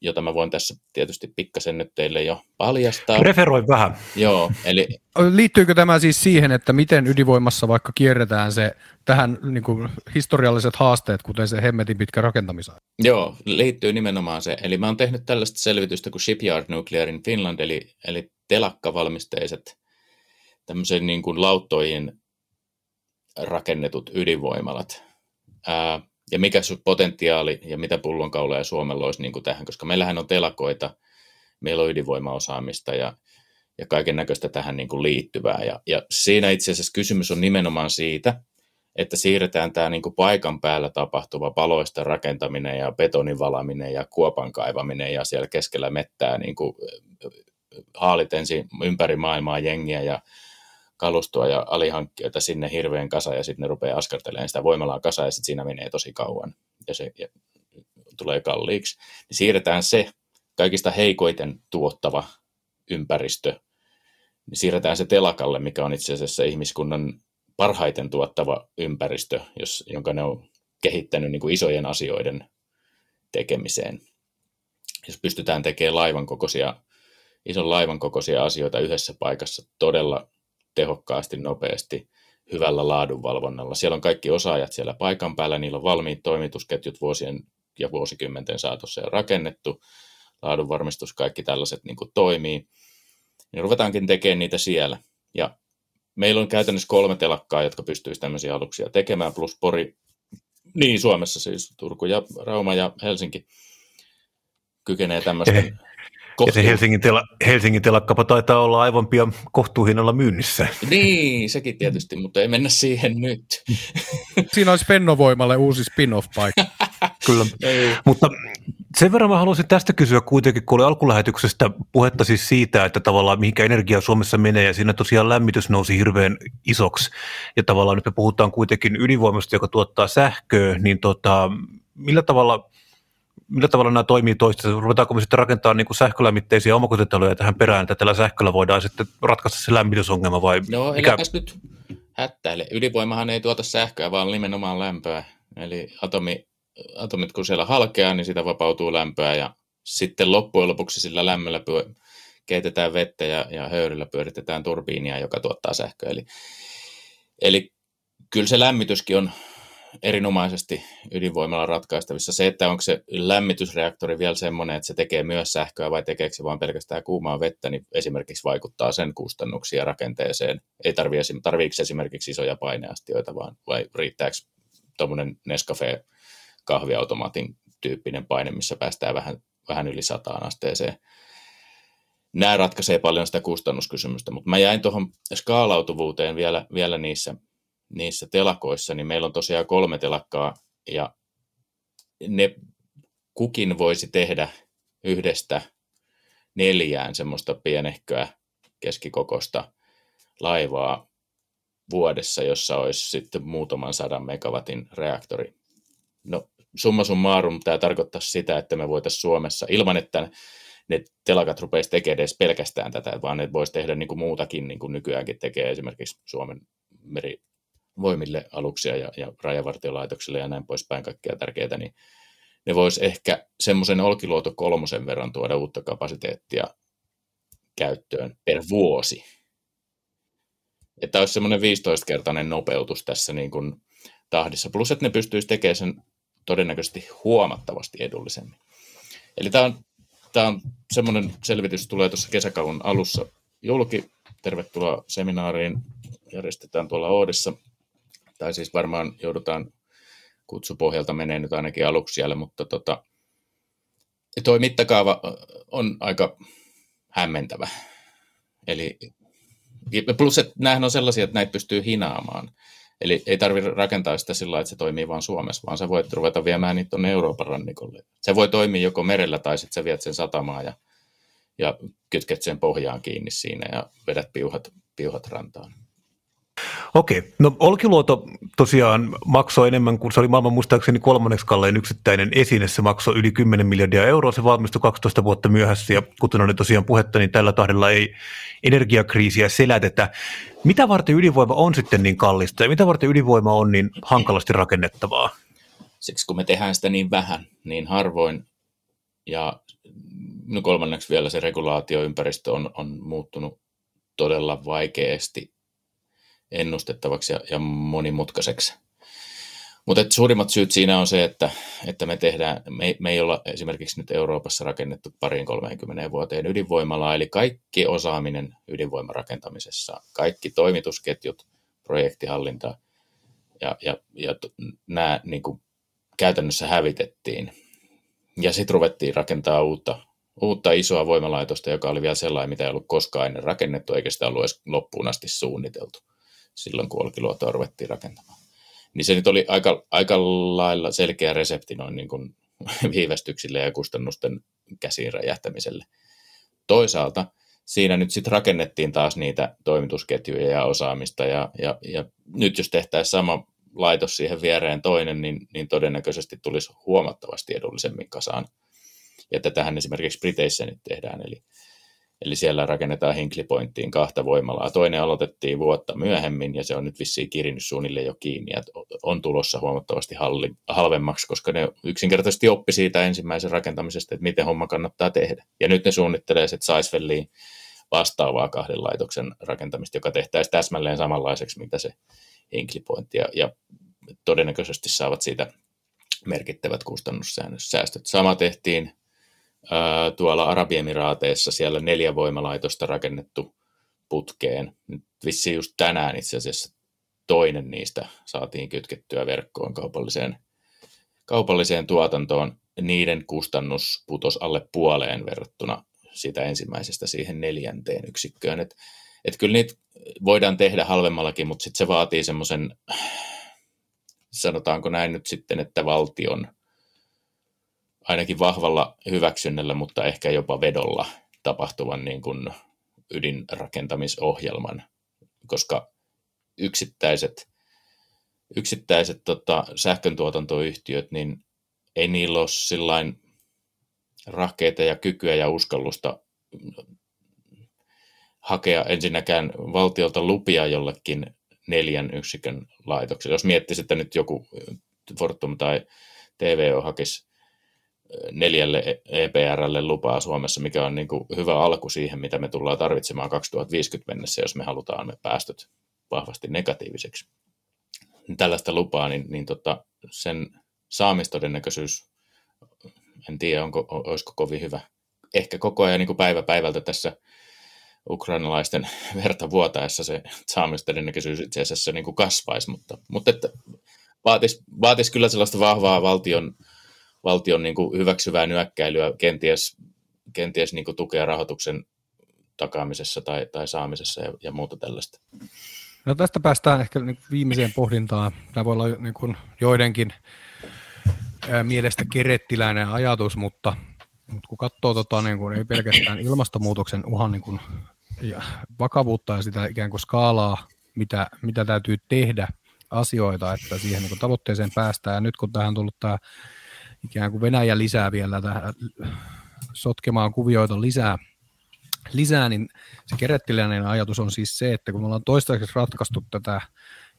jota mä voin tässä tietysti pikkasen nyt teille jo paljastaa. Referoi vähän. Joo, eli... Liittyykö tämä siis siihen, että miten ydinvoimassa vaikka kierretään se tähän niin kuin, historialliset haasteet, kuten se hemmetin pitkä rakentamisaika? Joo, liittyy nimenomaan se. Eli mä oon tehnyt tällaista selvitystä kuin Shipyard Nuclear in Finland, eli, eli telakkavalmisteiset tämmöisen niin kuin lauttoihin rakennetut ydinvoimalat. Ää, ja mikä se potentiaali ja mitä pullonkauloja Suomella olisi niin kuin tähän, koska meillähän on telakoita, meillä on ydinvoimaosaamista ja, ja kaiken näköistä tähän niin kuin liittyvää. Ja, ja siinä itse asiassa kysymys on nimenomaan siitä, että siirretään tämä niin kuin paikan päällä tapahtuva paloista rakentaminen ja betonin valaminen ja kuopan kaivaminen ja siellä keskellä mettää niin kuin haalit ensin ympäri maailmaa jengiä ja kalustoa ja alihankkijoita sinne hirveän kasa ja sitten ne rupeaa askartelemaan sitä voimalaa kasa ja sitten siinä menee tosi kauan ja se ja tulee kalliiksi. Niin siirretään se kaikista heikoiten tuottava ympäristö, niin siirretään se telakalle, mikä on itse asiassa ihmiskunnan parhaiten tuottava ympäristö, jos, jonka ne on kehittänyt niin kuin isojen asioiden tekemiseen. Jos pystytään tekemään laivan kokoisia, ison laivan kokoisia asioita yhdessä paikassa todella tehokkaasti, nopeasti, hyvällä laadunvalvonnalla. Siellä on kaikki osaajat siellä paikan päällä, niillä on valmiit toimitusketjut vuosien ja vuosikymmenten saatossa jo rakennettu, laadunvarmistus, kaikki tällaiset niin kuin toimii. Niin ruvetaankin tekemään niitä siellä. Ja meillä on käytännössä kolme telakkaa, jotka pystyisivät tämmöisiä aluksia tekemään, plus Pori, niin Suomessa siis, Turku ja Rauma ja Helsinki kykenee tämmöistä Ja se Helsingin, tela, Helsingin telakkapa taitaa olla aivan pian kohtuuhinnalla myynnissä. Niin, sekin tietysti, mutta ei mennä siihen nyt. Siinä olisi Pennovoimalle uusi spin-off-paikka. Kyllä, ei. mutta sen verran mä haluaisin tästä kysyä kuitenkin, kun oli alkulähetyksestä puhetta siis siitä, että tavallaan mihinkä energia Suomessa menee, ja siinä tosiaan lämmitys nousi hirveän isoksi, ja tavallaan nyt me puhutaan kuitenkin ydinvoimasta, joka tuottaa sähköä, niin tota, millä tavalla millä tavalla nämä toimii toistensa? Ruvetaanko me sitten rakentamaan niin kuin sähkölämmitteisiä omakotitaloja tähän perään, että tällä sähköllä voidaan sitten ratkaista se lämmitysongelma vai No mikä? nyt hättäile. Ydinvoimahan ei tuota sähköä, vaan nimenomaan lämpöä. Eli atomi, atomit kun siellä halkeaa, niin sitä vapautuu lämpöä ja sitten loppujen lopuksi sillä lämmöllä pyö, keitetään vettä ja, ja höyryllä pyöritetään turbiinia, joka tuottaa sähköä. Eli, eli kyllä se lämmityskin on erinomaisesti ydinvoimalla ratkaistavissa. Se, että onko se lämmitysreaktori vielä semmoinen, että se tekee myös sähköä vai tekeekö se vaan pelkästään kuumaa vettä, niin esimerkiksi vaikuttaa sen kustannuksia rakenteeseen. Ei tarvitse, tarviiko esimerkiksi isoja paineastioita, vaan vai riittääkö tuommoinen Nescafe kahviautomaatin tyyppinen paine, missä päästään vähän, vähän yli sataan asteeseen. Nämä ratkaisee paljon sitä kustannuskysymystä, mutta mä jäin tuohon skaalautuvuuteen vielä, vielä niissä niissä telakoissa, niin meillä on tosiaan kolme telakkaa ja ne kukin voisi tehdä yhdestä neljään semmoista pienehköä keskikokosta laivaa vuodessa, jossa olisi sitten muutaman sadan megawatin reaktori. No summa summarum tämä tarkoittaa sitä, että me voitaisiin Suomessa, ilman että ne telakat rupeaisi tekemään edes pelkästään tätä, vaan ne voisi tehdä niin kuin muutakin, niin kuin nykyäänkin tekee esimerkiksi Suomen meri, voimille aluksia ja, ja rajavartiolaitoksille ja näin poispäin kaikkea tärkeää, niin ne voisi ehkä semmoisen Olkiluoto kolmosen verran tuoda uutta kapasiteettia käyttöön per vuosi. Että olisi semmoinen 15-kertainen nopeutus tässä niin kuin tahdissa. Plus, että ne pystyisi tekemään sen todennäköisesti huomattavasti edullisemmin. Eli tämä on, tämä on semmoinen selvitys, tulee tuossa kesäkauden alussa julki. Tervetuloa seminaariin, järjestetään tuolla Oodissa tai siis varmaan joudutaan kutsupohjalta menee nyt ainakin aluksi siellä, mutta tota, tuo mittakaava on aika hämmentävä. Eli plus, että nämähän on sellaisia, että näitä pystyy hinaamaan. Eli ei tarvitse rakentaa sitä sillä että se toimii vain Suomessa, vaan sä voit ruveta viemään niitä tuonne Euroopan rannikolle. Se voi toimia joko merellä tai sitten sä viet sen satamaan ja, ja kytket sen pohjaan kiinni siinä ja vedät piuhat, piuhat rantaan. Okei, no Olkiluoto tosiaan maksoi enemmän kuin se oli maailman muistaakseni kolmanneksi kallein yksittäinen esine. Se maksoi yli 10 miljardia euroa, se valmistui 12 vuotta myöhässä ja kuten oli tosiaan puhetta, niin tällä tahdella ei energiakriisiä selätetä. Mitä varten ydinvoima on sitten niin kallista ja mitä varten ydinvoima on niin hankalasti rakennettavaa? Siksi kun me tehdään sitä niin vähän, niin harvoin ja no kolmanneksi vielä se regulaatioympäristö on, on muuttunut todella vaikeasti ennustettavaksi ja, ja monimutkaiseksi. Mutta suurimmat syyt siinä on se, että, että me, tehdään, me, me ei olla esimerkiksi nyt Euroopassa rakennettu pariin 30 vuoteen ydinvoimalaa, eli kaikki osaaminen ydinvoimarakentamisessa, kaikki toimitusketjut, projektihallinta ja, ja, ja nämä niin kuin käytännössä hävitettiin. Ja sitten ruvettiin rakentaa uutta, uutta isoa voimalaitosta, joka oli vielä sellainen, mitä ei ollut koskaan ennen rakennettu, eikä sitä ollut edes loppuun asti suunniteltu silloin, kun Olkiluotoa ruvettiin rakentamaan. Niin se nyt oli aika, aika lailla selkeä resepti noin niin kuin viivästyksille ja kustannusten käsiin räjähtämiselle. Toisaalta siinä nyt sitten rakennettiin taas niitä toimitusketjuja ja osaamista, ja, ja, ja nyt jos tehtäisiin sama laitos siihen viereen toinen, niin, niin todennäköisesti tulisi huomattavasti edullisemmin kasaan. Ja tätähän esimerkiksi Briteissä nyt tehdään, eli Eli siellä rakennetaan Hinkley Pointtiin kahta voimalaa. Toinen aloitettiin vuotta myöhemmin ja se on nyt vissiin kirinnyt suunnilleen jo kiinni ja on tulossa huomattavasti halli, halvemmaksi, koska ne yksinkertaisesti oppi siitä ensimmäisen rakentamisesta, että miten homma kannattaa tehdä. Ja nyt ne suunnittelee että Saisvelliin vastaavaa kahden laitoksen rakentamista, joka tehtäisiin täsmälleen samanlaiseksi, mitä se Hinkley Point. Ja, ja todennäköisesti saavat siitä merkittävät kustannussäästöt. Sama tehtiin tuolla Arabiemiraateissa siellä neljä voimalaitosta rakennettu putkeen. Nyt vissi just tänään itse asiassa toinen niistä saatiin kytkettyä verkkoon kaupalliseen, kaupalliseen tuotantoon. Niiden kustannus putos alle puoleen verrattuna siitä ensimmäisestä siihen neljänteen yksikköön. Et, et kyllä niitä voidaan tehdä halvemmallakin, mutta sitten se vaatii semmoisen, sanotaanko näin nyt sitten, että valtion ainakin vahvalla hyväksynnällä, mutta ehkä jopa vedolla tapahtuvan niin kuin ydinrakentamisohjelman, koska yksittäiset, yksittäiset tota, sähköntuotantoyhtiöt, niin ei niillä ole sillain rahkeita ja kykyä ja uskallusta hakea ensinnäkään valtiolta lupia jollekin neljän yksikön laitoksen. Jos miettisi, että nyt joku Fortum tai TVO hakisi neljälle EPRlle lupaa Suomessa, mikä on niin kuin hyvä alku siihen, mitä me tullaan tarvitsemaan 2050 mennessä, jos me halutaan me päästöt vahvasti negatiiviseksi. Tällaista lupaa, niin, niin tota, sen saamistodennäköisyys, en tiedä, onko, olisiko kovin hyvä. Ehkä koko ajan niin kuin päivä päivältä tässä ukrainalaisten verta vuotaessa se saamistodennäköisyys itse asiassa niin kuin kasvaisi, mutta, mutta että vaatisi, vaatisi kyllä sellaista vahvaa valtion valtion niin kuin hyväksyvää nyökkäilyä kenties, kenties niin kuin tukea rahoituksen takaamisessa tai, tai saamisessa ja, ja muuta tällaista. No tästä päästään ehkä niin viimeiseen pohdintaan. Tämä voi olla niin kuin joidenkin mielestä kerettiläinen ajatus, mutta, mutta kun katsoo tota, niin kuin, ei pelkästään ilmastonmuutoksen uhan niin kuin, ja vakavuutta ja sitä ikään kuin skaalaa, mitä, mitä täytyy tehdä asioita, että siihen niin kuin tavoitteeseen päästään. Ja nyt kun tähän on tullut tämä ikään kuin Venäjä lisää vielä tähän sotkemaan kuvioita lisää, lisää, niin se kerettiläinen ajatus on siis se, että kun me ollaan toistaiseksi ratkaistu tätä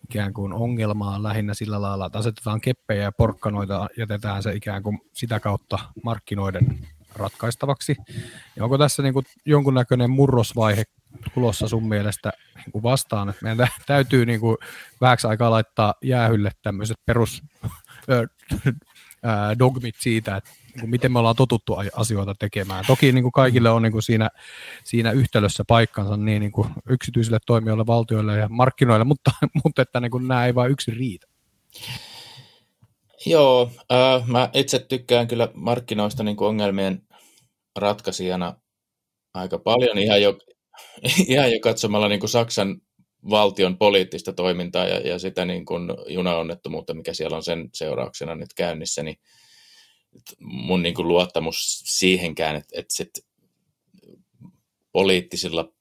ikään kuin ongelmaa lähinnä sillä lailla, että asetetaan keppejä ja porkkanoita, jätetään se ikään kuin sitä kautta markkinoiden ratkaistavaksi. Ja onko tässä niin kuin jonkunnäköinen murrosvaihe tulossa sun mielestä niin kuin vastaan, että meidän täytyy niin kuin vähäksi aikaa laittaa jäähylle tämmöiset perus dogmit siitä, että niin miten me ollaan totuttu asioita tekemään. Toki niin kuin kaikille on niin kuin siinä, siinä yhtälössä paikkansa niin, niin kuin yksityisille toimijoille, valtioille ja markkinoille, mutta, mutta että niin kuin nämä ei vain yksin riitä. Joo, äh, mä itse tykkään kyllä markkinoista niin kuin ongelmien ratkaisijana aika paljon, ihan jo, ihan jo katsomalla niin kuin Saksan valtion poliittista toimintaa ja, ja sitä niin kuin junaonnettomuutta, mikä siellä on sen seurauksena nyt käynnissä, niin mun niin kuin luottamus siihenkään, että, että sit poliittisilla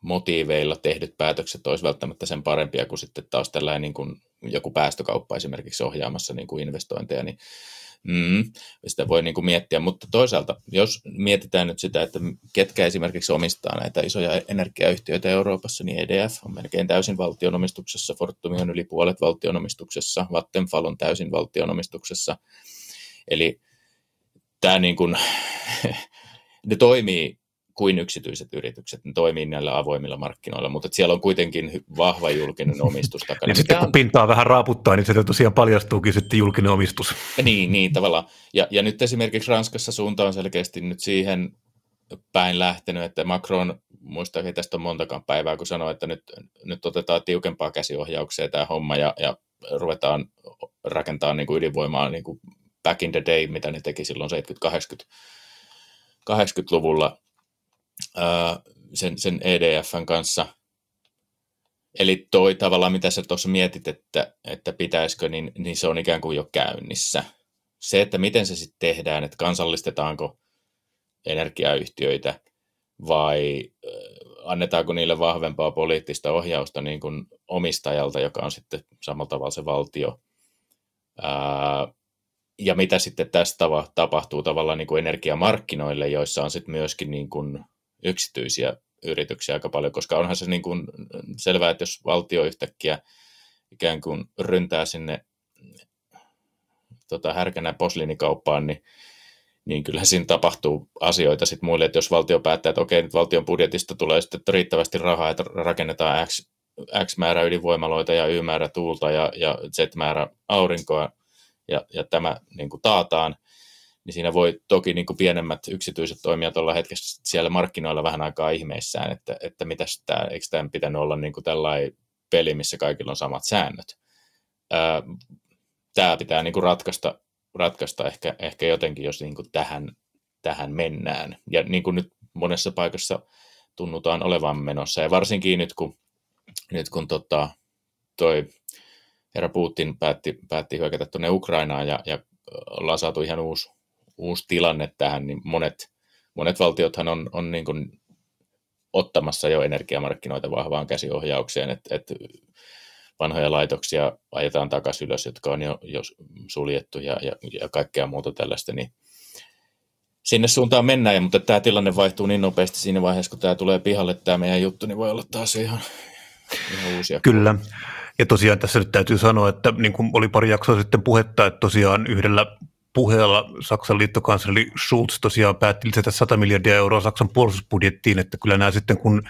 motiiveilla tehdyt päätökset olisi välttämättä sen parempia kuin sitten taas tällainen niin kuin joku päästökauppa esimerkiksi ohjaamassa niin kuin investointeja, niin Mm, sitä voi niin kuin miettiä, mutta toisaalta, jos mietitään nyt sitä, että ketkä esimerkiksi omistaa näitä isoja energiayhtiöitä Euroopassa, niin EDF on melkein täysin valtionomistuksessa, Fortum on yli puolet valtionomistuksessa, Vattenfall on täysin valtionomistuksessa. Eli tämä niin kuin, ne toimii kuin yksityiset yritykset, ne toimii näillä avoimilla markkinoilla, mutta siellä on kuitenkin vahva julkinen omistus takana. niin sitten kun pintaa vähän raaputtaa, niin se tosiaan paljastuukin sitten julkinen omistus. Niin, niin tavallaan. Ja, ja nyt esimerkiksi Ranskassa suunta on selkeästi nyt siihen päin lähtenyt, että Macron, muistaakin tästä on montakaan päivää, kun sanoi, että nyt, nyt otetaan tiukempaa käsiohjauksia tämä homma ja, ja ruvetaan rakentaa niin kuin ydinvoimaa niin kuin back in the day, mitä ne teki silloin 70-80 80-luvulla sen, sen EDFn kanssa. Eli toi tavallaan, mitä sä tuossa mietit, että, että pitäisikö, niin, niin se on ikään kuin jo käynnissä. Se, että miten se sitten tehdään, että kansallistetaanko energiayhtiöitä vai annetaanko niille vahvempaa poliittista ohjausta niin kuin omistajalta, joka on sitten samalla tavalla se valtio. Ää, ja mitä sitten tästä tapahtuu tavallaan niin kuin energiamarkkinoille, joissa on sitten myöskin niin kuin yksityisiä yrityksiä aika paljon, koska onhan se niin kuin selvää, että jos valtio yhtäkkiä ikään kuin ryntää sinne tota, härkänä posliinikauppaan, niin, niin kyllä siinä tapahtuu asioita sitten muille, että jos valtio päättää, että okei, nyt valtion budjetista tulee sitten riittävästi rahaa, että rakennetaan X, X määrä ydinvoimaloita ja Y määrä tuulta ja, ja Z määrä aurinkoa, ja, ja tämä niin kuin taataan, niin siinä voi toki niin kuin pienemmät yksityiset toimijat olla hetkessä siellä markkinoilla vähän aikaa ihmeissään, että, että mitäs tämä, eikö tämä pitänyt olla niin kuin tällainen peli, missä kaikilla on samat säännöt. Ää, tämä pitää niin kuin ratkaista, ratkaista ehkä, ehkä jotenkin, jos niin kuin tähän tähän mennään. Ja niin kuin nyt monessa paikassa tunnutaan olevan menossa, ja varsinkin nyt kun, nyt kun tota, toi herra Putin päätti, päätti hyökätä tuonne Ukrainaan ja, ja ollaan saatu ihan uusi, uusi tilanne tähän, niin monet, monet valtiothan on, on niin kuin ottamassa jo energiamarkkinoita vahvaan käsiohjaukseen, että et vanhoja laitoksia ajetaan takaisin ylös, jotka on jo, jo suljettu ja, ja, ja kaikkea muuta tällaista, niin sinne suuntaan mennään, mutta tämä tilanne vaihtuu niin nopeasti siinä vaiheessa, kun tämä tulee pihalle, tämä meidän juttu, niin voi olla taas ihan, ihan uusia. Kyllä. Ja tosiaan tässä nyt täytyy sanoa, että niin kuin oli pari jaksoa sitten puhetta, että tosiaan yhdellä puheella Saksan liittokansleri Schulz tosiaan päätti lisätä 100 miljardia euroa Saksan puolustusbudjettiin, että kyllä nämä sitten kun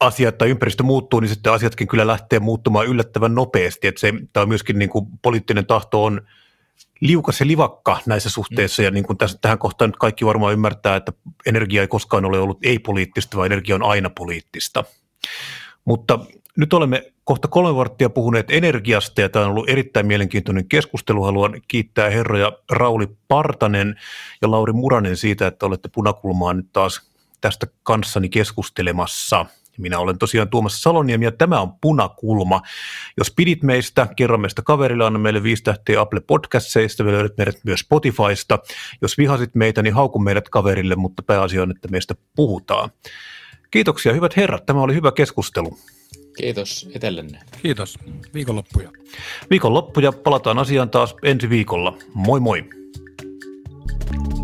asiat tai ympäristö muuttuu, niin sitten asiatkin kyllä lähtee muuttumaan yllättävän nopeasti. Että se, tämä on myöskin niin kuin poliittinen tahto on liukas ja livakka näissä suhteissa, ja niin kuin tässä, tähän kohtaan nyt kaikki varmaan ymmärtää, että energia ei koskaan ole ollut ei-poliittista, vaan energia on aina poliittista. Mutta nyt olemme kohta kolme varttia puhuneet energiasta ja tämä on ollut erittäin mielenkiintoinen keskustelu. Haluan kiittää herroja Rauli Partanen ja Lauri Muranen siitä, että olette punakulmaan nyt taas tästä kanssani keskustelemassa. Minä olen tosiaan Tuomas Saloniemi ja tämä on Punakulma. Jos pidit meistä, kerro meistä kaverille, anna meille viisi tähtiä Apple Podcastseista, me löydät meidät myös Spotifysta. Jos vihasit meitä, niin hauku meidät kaverille, mutta pääasia on, että meistä puhutaan. Kiitoksia hyvät herrat, tämä oli hyvä keskustelu. Kiitos etellenne. Kiitos. Viikonloppuja. Viikonloppuja. Palataan asiaan taas ensi viikolla. Moi moi. thank you